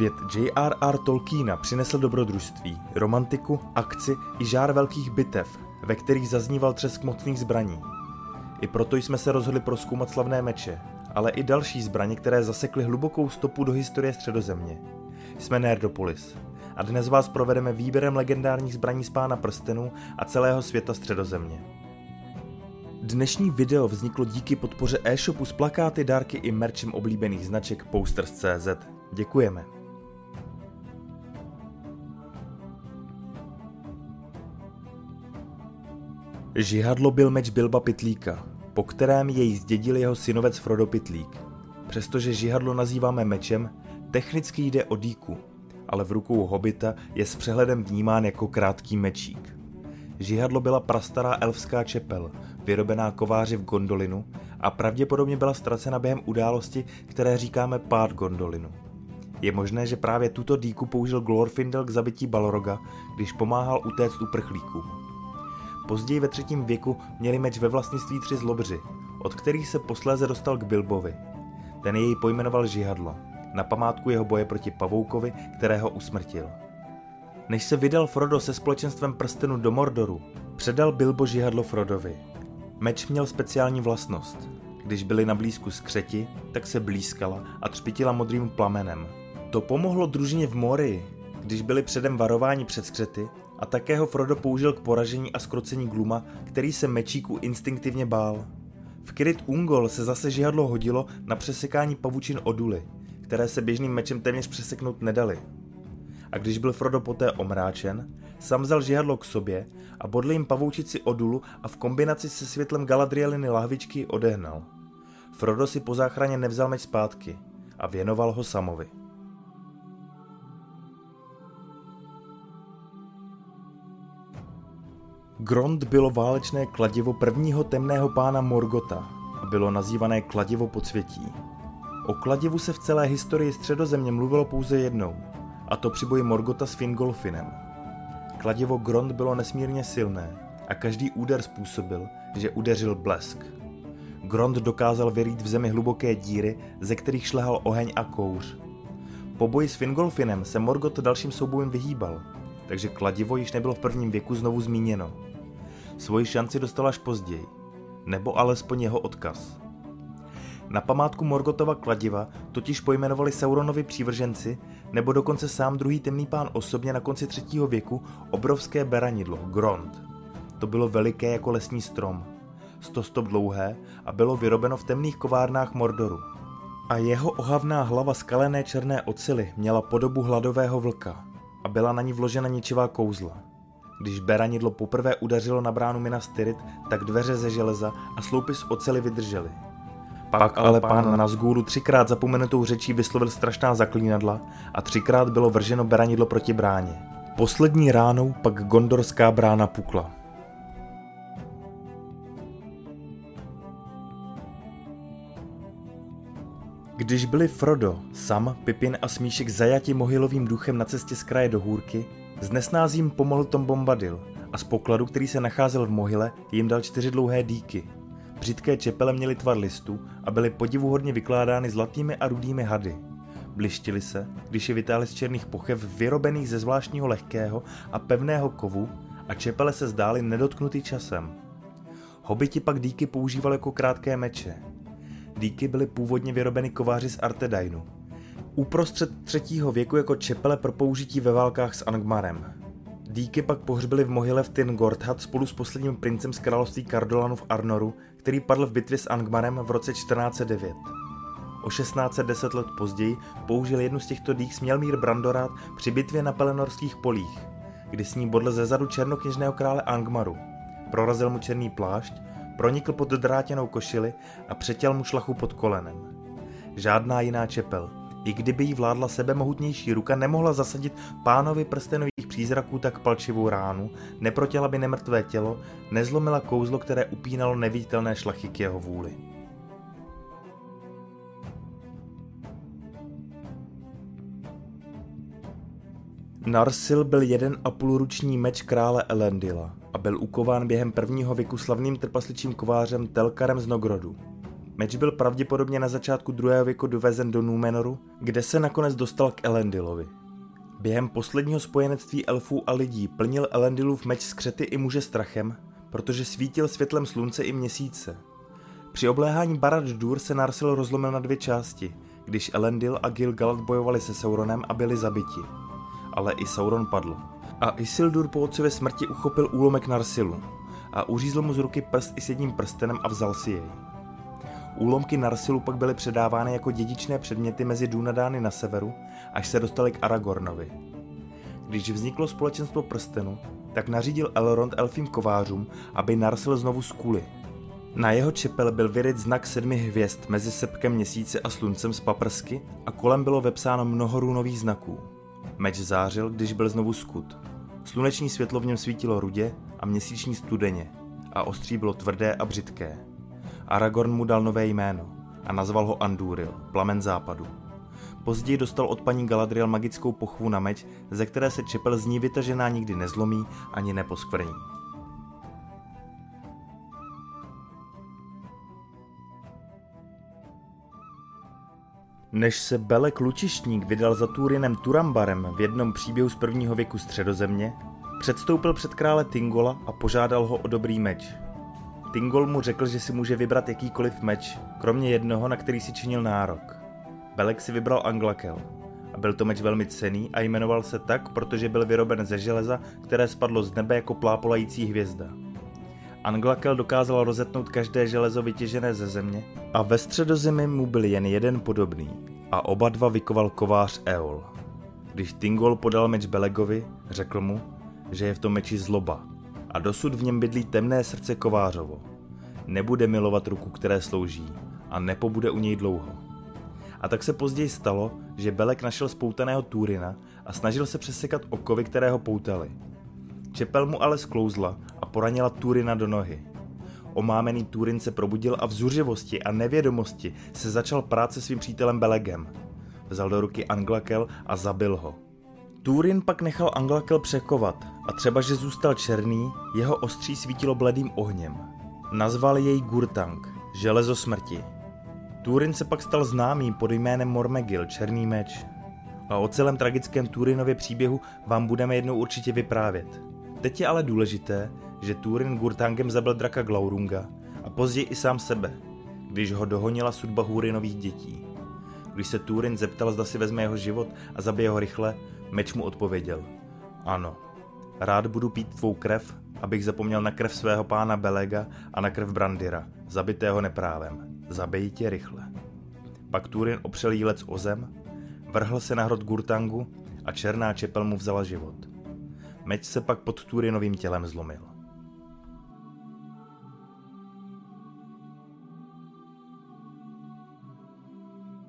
Svět J.R.R. Tolkiena přinesl dobrodružství, romantiku, akci i žár velkých bitev, ve kterých zazníval třesk mocných zbraní. I proto jsme se rozhodli proskoumat slavné meče, ale i další zbraně, které zasekly hlubokou stopu do historie středozemě. Jsme Nerdopolis a dnes vás provedeme výběrem legendárních zbraní z Pána prstenů a celého světa středozemě. Dnešní video vzniklo díky podpoře e-shopu s plakáty, dárky i merčem oblíbených značek Posters.cz. Děkujeme. Žihadlo byl meč Bilba Pitlíka, po kterém jej zdědil jeho synovec Frodo Pitlík. Přestože žihadlo nazýváme mečem, technicky jde o díku, ale v rukou hobita je s přehledem vnímán jako krátký mečík. Žihadlo byla prastará elfská čepel, vyrobená kováři v Gondolinu a pravděpodobně byla ztracena během události, které říkáme pád Gondolinu. Je možné, že právě tuto díku použil Glorfindel k zabití Balroga, když pomáhal utéct uprchlíkům. Později ve třetím věku měli meč ve vlastnictví tři zlobři, od kterých se posléze dostal k Bilbovi. Ten jej pojmenoval Žihadlo, na památku jeho boje proti pavoukovi, kterého usmrtil. Než se vydal Frodo se společenstvem prstenu do Mordoru, předal Bilbo žihadlo Frodovi. Meč měl speciální vlastnost. Když byli na blízku skřeti, tak se blízkala a třpitila modrým plamenem. To pomohlo družině v Morii, když byli předem varováni před skřety a také ho Frodo použil k poražení a skrocení Gluma, který se mečíku instinktivně bál. V Kirit Ungol se zase žihadlo hodilo na přesekání pavučin Oduly, které se běžným mečem téměř přeseknout nedali a když byl Frodo poté omráčen, sam vzal žihadlo k sobě a bodl jim pavoučici odulu a v kombinaci se světlem Galadrieliny lahvičky odehnal. Frodo si po záchraně nevzal meč zpátky a věnoval ho Samovi. Grond bylo válečné kladivo prvního temného pána Morgota a bylo nazývané kladivo podsvětí. O kladivu se v celé historii středozemě mluvilo pouze jednou – a to při boji Morgota s Fingolfinem. Kladivo Grond bylo nesmírně silné a každý úder způsobil, že udeřil blesk. Grond dokázal vyrít v zemi hluboké díry, ze kterých šlehal oheň a kouř. Po boji s Fingolfinem se Morgot dalším soubojům vyhýbal, takže kladivo již nebylo v prvním věku znovu zmíněno. Svoji šanci dostal až později, nebo alespoň jeho odkaz. Na památku Morgotova kladiva totiž pojmenovali Sauronovi přívrženci, nebo dokonce sám druhý temný pán osobně na konci třetího věku obrovské beranidlo, Grond. To bylo veliké jako lesní strom, 100 stop dlouhé a bylo vyrobeno v temných kovárnách Mordoru. A jeho ohavná hlava skalené černé ocely měla podobu hladového vlka a byla na ní vložena ničivá kouzla. Když beranidlo poprvé udařilo na bránu Minas Tirith, tak dveře ze železa a sloupy z ocely vydržely. Pak ale pán Nazgûlu třikrát zapomenutou řečí vyslovil strašná zaklínadla a třikrát bylo vrženo beranidlo proti bráně. Poslední ránou pak gondorská brána pukla. Když byli Frodo, Sam, Pipin a Smíšek zajati mohylovým duchem na cestě z kraje do hůrky, s nesnázím pomohl Tom Bombadil a z pokladu, který se nacházel v mohyle, jim dal čtyři dlouhé díky – Břitké čepele měly tvar listu a byly podivuhodně vykládány zlatými a rudými hady. Blištily se, když je vytáhli z černých pochev vyrobených ze zvláštního lehkého a pevného kovu a čepele se zdály nedotknutý časem. Hobiti pak díky používali jako krátké meče. Díky byly původně vyrobeny kováři z Artedainu. Uprostřed třetího věku jako čepele pro použití ve válkách s Angmarem. Díky pak pohřbili v mohyle v Tin Gordhat spolu s posledním princem z království Kardolanu v Arnoru, který padl v bitvě s Angmarem v roce 1409. O 1610 let později použil jednu z těchto dých Smělmír Brandorát při bitvě na Pelenorských polích, kdy s ní bodl ze zadu černokněžného krále Angmaru. Prorazil mu černý plášť, pronikl pod drátěnou košili a přetěl mu šlachu pod kolenem. Žádná jiná čepel, i kdyby jí vládla sebemohutnější ruka, nemohla zasadit pánovi prstenových přízraků tak palčivou ránu, neprotěla by nemrtvé tělo, nezlomila kouzlo, které upínalo neviditelné šlachy k jeho vůli. Narsil byl jeden a půlruční meč krále Elendila a byl ukován během prvního věku slavným trpasličím kovářem Telkarem z Nogrodu. Meč byl pravděpodobně na začátku druhého věku dovezen do Númenoru, kde se nakonec dostal k Elendilovi. Během posledního spojenectví elfů a lidí plnil Elendilův meč skřety i muže strachem, protože svítil světlem slunce i měsíce. Při obléhání Barad-dur se Narsil rozlomil na dvě části, když Elendil a Gil-galad bojovali se Sauronem a byli zabiti. Ale i Sauron padl. A Isildur po otcově smrti uchopil úlomek Narsilu a uřízl mu z ruky prst i s jedním prstenem a vzal si jej. Úlomky Narsilu pak byly předávány jako dědičné předměty mezi Dunadány na severu, až se dostali k Aragornovi. Když vzniklo společenstvo prstenu, tak nařídil Elrond elfím kovářům, aby Narsil znovu skuli. Na jeho čepel byl vyryt znak sedmi hvězd mezi sepkem měsíce a sluncem z paprsky a kolem bylo vepsáno mnoho runových znaků. Meč zářil, když byl znovu skut. Sluneční světlo v něm svítilo rudě a měsíční studeně a ostří bylo tvrdé a břitké. Aragorn mu dal nové jméno a nazval ho Andúril, plamen západu. Později dostal od paní Galadriel magickou pochvu na meč, ze které se čepel z ní vytažená nikdy nezlomí ani neposkvrní. Než se Belek Lučišník vydal za Túrinem Turambarem v jednom příběhu z prvního věku středozemě, předstoupil před krále Tingola a požádal ho o dobrý meč. Tingol mu řekl, že si může vybrat jakýkoliv meč, kromě jednoho, na který si činil nárok. Belek si vybral Anglakel. A byl to meč velmi cený a jmenoval se tak, protože byl vyroben ze železa, které spadlo z nebe jako plápolající hvězda. Anglakel dokázal rozetnout každé železo vytěžené ze země a ve středozemi mu byl jen jeden podobný a oba dva vykoval kovář Eol. Když Tingol podal meč Belegovi, řekl mu, že je v tom meči zloba a dosud v něm bydlí temné srdce kovářovo. Nebude milovat ruku, které slouží a nepobude u něj dlouho. A tak se později stalo, že Belek našel spoutaného Túrina a snažil se přesekat okovy, které ho poutali. Čepel mu ale sklouzla a poranila Túrina do nohy. Omámený Túrin se probudil a v zuřivosti a nevědomosti se začal prát se svým přítelem Belegem. Vzal do ruky Anglakel a zabil ho. Túrin pak nechal Anglakel překovat a třeba, že zůstal černý, jeho ostří svítilo bledým ohněm. Nazval jej Gurtang, železo smrti. Túrin se pak stal známým pod jménem Mormegil, černý meč. A o celém tragickém Túrinově příběhu vám budeme jednou určitě vyprávět. Teď je ale důležité, že Túrin Gurtangem zabil draka Glaurunga a později i sám sebe, když ho dohonila sudba Húrinových dětí. Když se Túrin zeptal, zda si vezme jeho život a zabije ho rychle, meč mu odpověděl. Ano, rád budu pít tvou krev, abych zapomněl na krev svého pána Belega a na krev Brandira, zabitého neprávem. Zabij tě rychle. Pak Túrin opřel jílec o zem, vrhl se na hrot Gurtangu a černá čepel mu vzala život. Meč se pak pod Túrinovým tělem zlomil.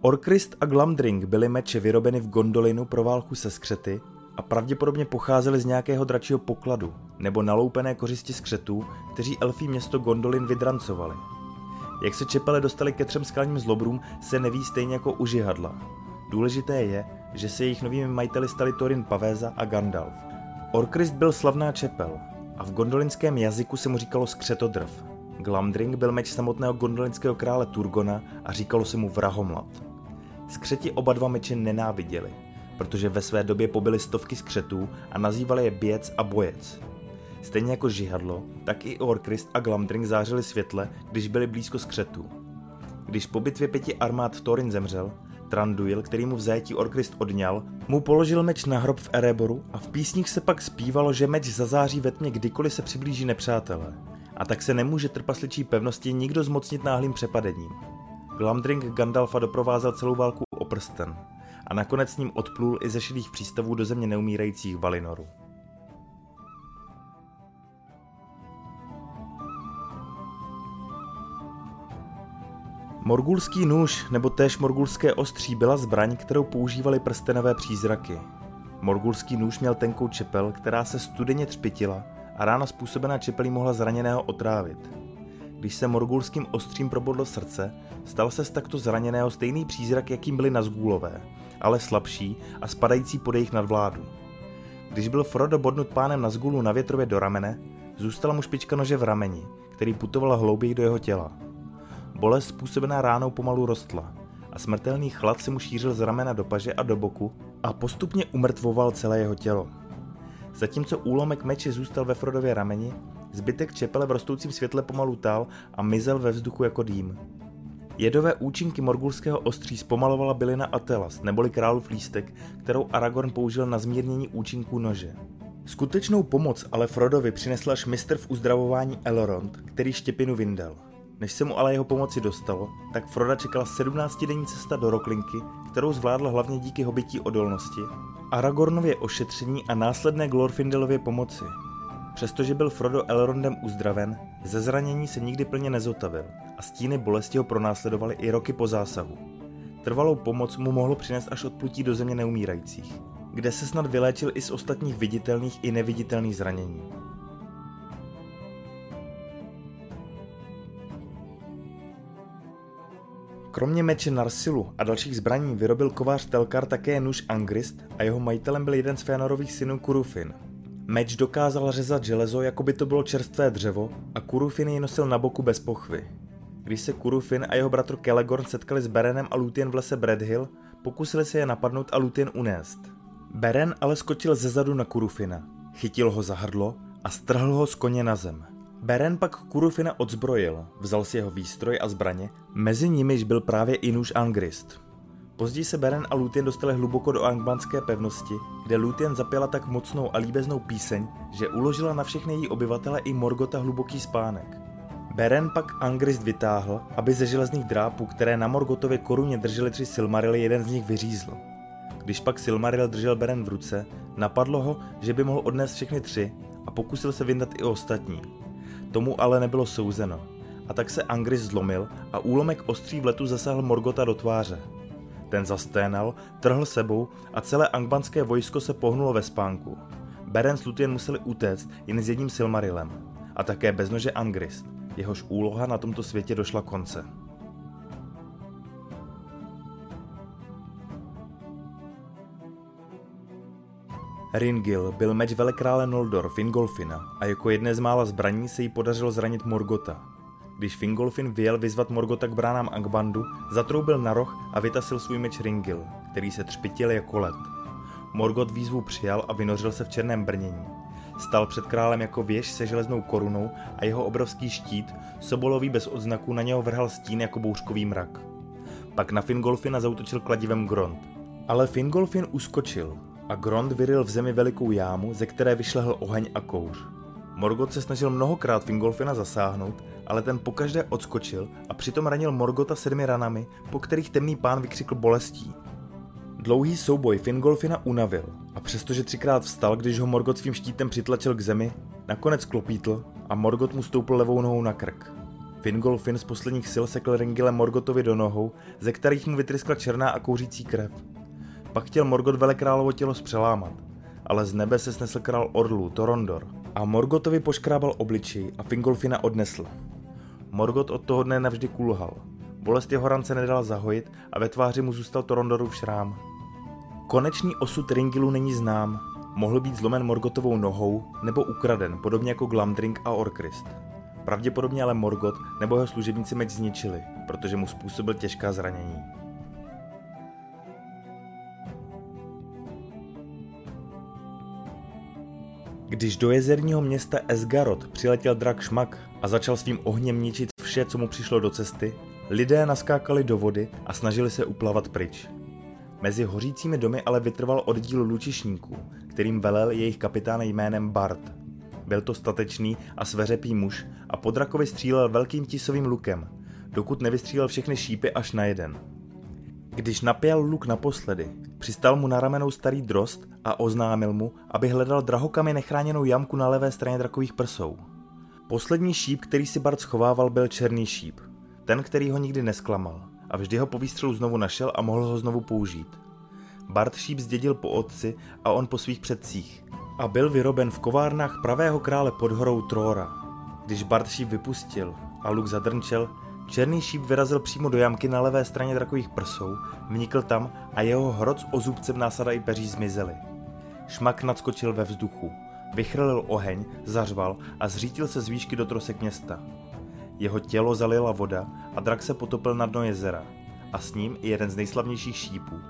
Orkrist a Glamdring byly meče vyrobeny v Gondolinu pro válku se skřety a pravděpodobně pocházely z nějakého dračího pokladu nebo naloupené kořisti skřetů, kteří elfí město Gondolin vydrancovali. Jak se čepele dostali ke třem skalním zlobrům, se neví stejně jako u žihadla. Důležité je, že se jejich novými majiteli stali Thorin Pavéza a Gandalf. Orkrist byl slavná čepel a v gondolinském jazyku se mu říkalo skřetodrv. Glamdring byl meč samotného gondolinského krále Turgona a říkalo se mu vrahomlat. Skřeti oba dva meče nenáviděli, protože ve své době pobili stovky skřetů a nazývali je běc a bojec. Stejně jako žihadlo, tak i Orkrist a Glamdring zářili světle, když byli blízko skřetů. Když po bitvě pěti armád Thorin zemřel, Tranduil, který mu v zajetí Orkrist odňal, mu položil meč na hrob v Ereboru a v písních se pak zpívalo, že meč zazáří ve tmě kdykoliv se přiblíží nepřátelé. A tak se nemůže trpasličí pevnosti nikdo zmocnit náhlým přepadením. Glamdring Gandalfa doprovázel celou válku o prsten a nakonec s ním odplul i ze šedých přístavů do země neumírajících Valinoru. Morgulský nůž nebo též morgulské ostří byla zbraň, kterou používali prstenové přízraky. Morgulský nůž měl tenkou čepel, která se studeně třpitila a rána způsobená čepelí mohla zraněného otrávit. Když se morgulským ostřím probodlo srdce, stal se z takto zraněného stejný přízrak, jakým byli Nazgûlové, ale slabší a spadající pod jejich nadvládu. Když byl Frodo bodnut pánem Nazgûlu na větrově do ramene, zůstala mu špička nože v rameni, který putovala hlouběji do jeho těla. bolest způsobená ránou pomalu rostla a smrtelný chlad se mu šířil z ramena do paže a do boku a postupně umrtvoval celé jeho tělo. Zatímco úlomek meče zůstal ve Frodově rameni, zbytek čepele v rostoucím světle pomalu tál a mizel ve vzduchu jako dým. Jedové účinky morgulského ostří zpomalovala bylina Atelas, neboli králův lístek, kterou Aragorn použil na zmírnění účinků nože. Skutečnou pomoc ale Frodovi přinesl až mistr v uzdravování Elrond, který štěpinu vyndal. Než se mu ale jeho pomoci dostalo, tak Froda čekala 17-denní cesta do Roklinky, kterou zvládl hlavně díky hobití odolnosti, Aragornově ošetření a následné Glorfindelově pomoci. Přestože byl Frodo Elrondem uzdraven, ze zranění se nikdy plně nezotavil a stíny bolesti ho pronásledovaly i roky po zásahu. Trvalou pomoc mu mohlo přinést až odplutí do země neumírajících, kde se snad vyléčil i z ostatních viditelných i neviditelných zranění. Kromě meče Narsilu a dalších zbraní vyrobil kovář Telkar také nůž Angrist a jeho majitelem byl jeden z Fëanorových synů Kurufin. Meč dokázal řezat železo, jako by to bylo čerstvé dřevo a Kurufin ji nosil na boku bez pochvy. Když se Kurufin a jeho bratr Kelegorn setkali s Berenem a Lúthien v lese Bredhill, pokusili se je napadnout a Lúthien unést. Beren ale skočil zezadu na Kurufina, chytil ho za hrdlo a strhl ho z koně na zem. Beren pak Kurufina odzbrojil, vzal si jeho výstroj a zbraně, mezi nimiž byl právě i nůž Angrist. Později se Beren a Lúthien dostali hluboko do angbanské pevnosti, kde Lúthien zapěla tak mocnou a líbeznou píseň, že uložila na všechny její obyvatele i Morgota hluboký spánek. Beren pak Angrist vytáhl, aby ze železných drápů, které na Morgotově koruně drželi tři Silmarily, jeden z nich vyřízl. Když pak Silmaril držel Beren v ruce, napadlo ho, že by mohl odnést všechny tři a pokusil se vyndat i ostatní. Tomu ale nebylo souzeno. A tak se Angris zlomil a úlomek ostří v letu zasáhl Morgota do tváře. Ten zasténal, trhl sebou a celé angbanské vojsko se pohnulo ve spánku. Beren s Lutien museli utéct jen s jedním Silmarilem a také bez nože Angrist, jehož úloha na tomto světě došla konce. Ringil byl meč velekrále Noldor Fingolfina a jako jedné z mála zbraní se jí podařilo zranit Morgota. Když Fingolfin vyjel vyzvat Morgota k bránám Angbandu, zatroubil na roh a vytasil svůj meč Ringil, který se třpitil jako led. Morgot výzvu přijal a vynořil se v černém brnění. Stal před králem jako věž se železnou korunou a jeho obrovský štít, sobolový bez odznaku, na něho vrhal stín jako bouřkový mrak. Pak na Fingolfina zautočil kladivem Grond. Ale Fingolfin uskočil a Grond vyril v zemi velikou jámu, ze které vyšlehl oheň a kouř. Morgot se snažil mnohokrát Fingolfina zasáhnout, ale ten pokaždé odskočil a přitom ranil Morgota sedmi ranami, po kterých temný pán vykřikl bolestí. Dlouhý souboj Fingolfina unavil a přestože třikrát vstal, když ho Morgot svým štítem přitlačil k zemi, nakonec klopítl a Morgot mu stoupl levou nohou na krk. Fingolfin z posledních sil sekl Ringile Morgotovi do nohou, ze kterých mu vytryskla černá a kouřící krev. Pak chtěl Morgot velekrálovo tělo zpřelámat, ale z nebe se snesl král Orlu, Torondor, a Morgotovi poškrábal obličej a Fingolfina odnesl. Morgot od toho dne navždy kulhal. Bolest jeho rance nedala zahojit a ve tváři mu zůstal Torondorův šrám. Konečný osud Ringilu není znám. Mohl být zlomen Morgotovou nohou nebo ukraden, podobně jako Glamdring a Orkrist. Pravděpodobně ale Morgot nebo jeho služebníci meč zničili, protože mu způsobil těžká zranění. Když do jezerního města Esgarot přiletěl drak Šmak a začal svým ohněm ničit vše, co mu přišlo do cesty, lidé naskákali do vody a snažili se uplavat pryč. Mezi hořícími domy ale vytrval oddíl lučišníků, kterým velel jejich kapitán jménem Bart. Byl to statečný a sveřepý muž a po drakovi střílel velkým tisovým lukem, dokud nevystřílel všechny šípy až na jeden. Když napěl luk naposledy, přistal mu na ramenou starý drost a oznámil mu, aby hledal drahokami nechráněnou jamku na levé straně drakových prsou. Poslední šíp, který si Bart schovával, byl černý šíp. Ten, který ho nikdy nesklamal a vždy ho po výstřelu znovu našel a mohl ho znovu použít. Bart šíp zdědil po otci a on po svých předcích a byl vyroben v kovárnách pravého krále pod horou Tróra. Když Bart šíp vypustil a luk zadrnčel, černý šíp vyrazil přímo do jamky na levé straně drakových prsou, vnikl tam a jeho hrot s ozubcem násada i peří zmizely. Šmak nadskočil ve vzduchu, vychrlil oheň, zařval a zřítil se z výšky do trosek města. Jeho tělo zalila voda a drak se potopil na dno jezera. A s ním i jeden z nejslavnějších šípů.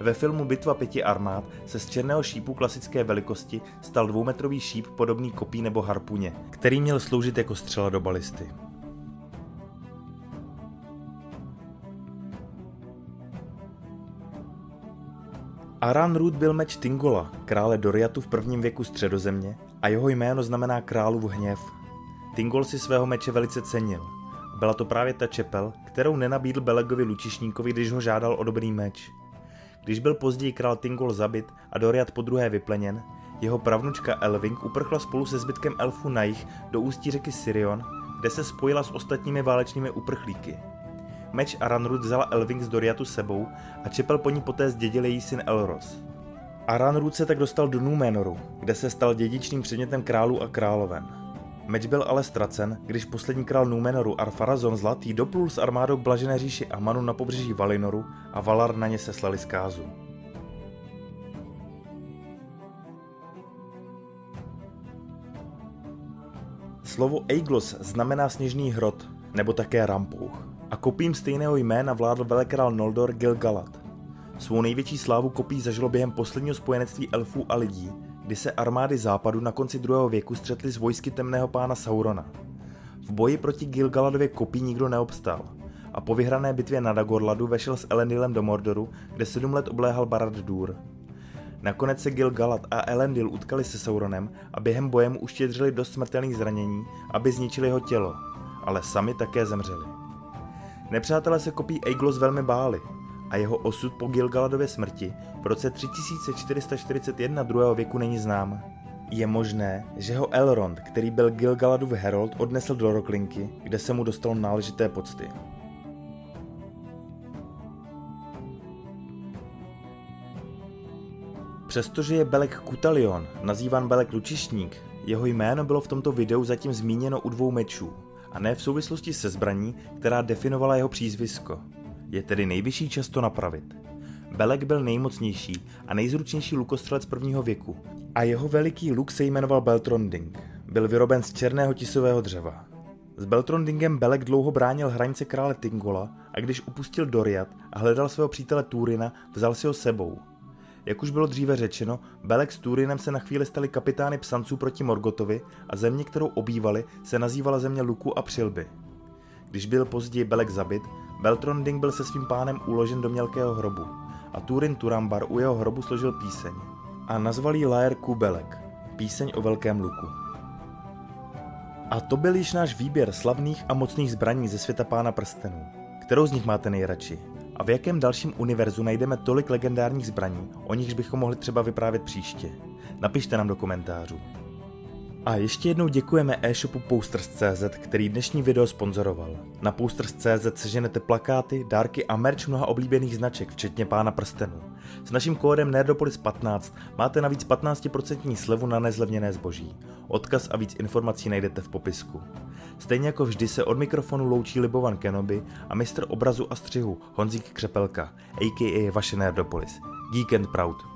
Ve filmu Bitva pěti armád se z černého šípu klasické velikosti stal dvoumetrový šíp podobný kopí nebo harpuně, který měl sloužit jako střela do balisty. Aran Rud byl meč Tingola, krále Doriatu v prvním věku středozemě a jeho jméno znamená králův hněv. Tingol si svého meče velice cenil. Byla to právě ta čepel, kterou nenabídl Belegovi Lučišníkovi, když ho žádal o dobrý meč. Když byl později král Tingol zabit a Doriat po druhé vypleněn, jeho pravnučka Elving uprchla spolu se zbytkem elfů na jich do ústí řeky Sirion, kde se spojila s ostatními válečnými uprchlíky. Meč Aranrud vzala Elving z Doriatu sebou a čepel po ní poté zdědil její syn Elros. Aranrud se tak dostal do Númenoru, kde se stal dědičným předmětem králů a královen. Meč byl ale ztracen, když poslední král Númenoru Arfarazon Zlatý doplul s armádou blažené říši Amanu na pobřeží Valinoru a Valar na ně seslali zkázu. Slovo Eiglos znamená sněžný hrot, nebo také rampouch a kopím stejného jména vládl velekrál Noldor Gil-galad. Svou největší slávu kopí zažilo během posledního spojenectví elfů a lidí, kdy se armády západu na konci druhého věku střetly s vojsky temného pána Saurona. V boji proti Gilgaladově kopí nikdo neobstál a po vyhrané bitvě na Dagorladu vešel s Elendilem do Mordoru, kde sedm let obléhal Barad-dûr. Nakonec se Gil-galad a Elendil utkali se Sauronem a během boje mu uštědřili dost smrtelných zranění, aby zničili jeho tělo, ale sami také zemřeli. Nepřátelé se kopí Aeglos velmi báli a jeho osud po Gilgaladově smrti v roce 3441 druhého věku není znám. Je možné, že ho Elrond, který byl Gilgaladův herold, odnesl do Roklinky, kde se mu dostalo náležité pocty. Přestože je Belek Kutalion nazývan Belek Lučišník, jeho jméno bylo v tomto videu zatím zmíněno u dvou mečů, a ne v souvislosti se zbraní, která definovala jeho přízvisko. Je tedy nejvyšší čas to napravit. Belek byl nejmocnější a nejzručnější lukostřelec prvního věku a jeho veliký luk se jmenoval Beltronding. Byl vyroben z černého tisového dřeva. S Beltrondingem Belek dlouho bránil hranice krále Tingola a když upustil Doriat a hledal svého přítele Túrina, vzal si ho sebou – jak už bylo dříve řečeno, Belek s Turinem se na chvíli stali kapitány psanců proti Morgotovi a země, kterou obývali, se nazývala země Luku a Přilby. Když byl později Belek zabit, Beltronding byl se svým pánem uložen do mělkého hrobu a Turin Turambar u jeho hrobu složil píseň a nazval ji Laer Kubelek, píseň o velkém luku. A to byl již náš výběr slavných a mocných zbraní ze světa pána prstenů. Kterou z nich máte nejradši? A v jakém dalším univerzu najdeme tolik legendárních zbraní, o nichž bychom mohli třeba vyprávět příště? Napište nám do komentářů. A ještě jednou děkujeme e-shopu Posters.cz, který dnešní video sponzoroval. Na Posters.cz seženete plakáty, dárky a merch mnoha oblíbených značek, včetně pána prstenů. S naším kódem Nerdopolis15 máte navíc 15% slevu na nezlevněné zboží. Odkaz a víc informací najdete v popisku. Stejně jako vždy se od mikrofonu loučí Libovan Kenobi a mistr obrazu a střihu Honzík Křepelka, a.k.a. vaše Nerdopolis. Geek and Proud.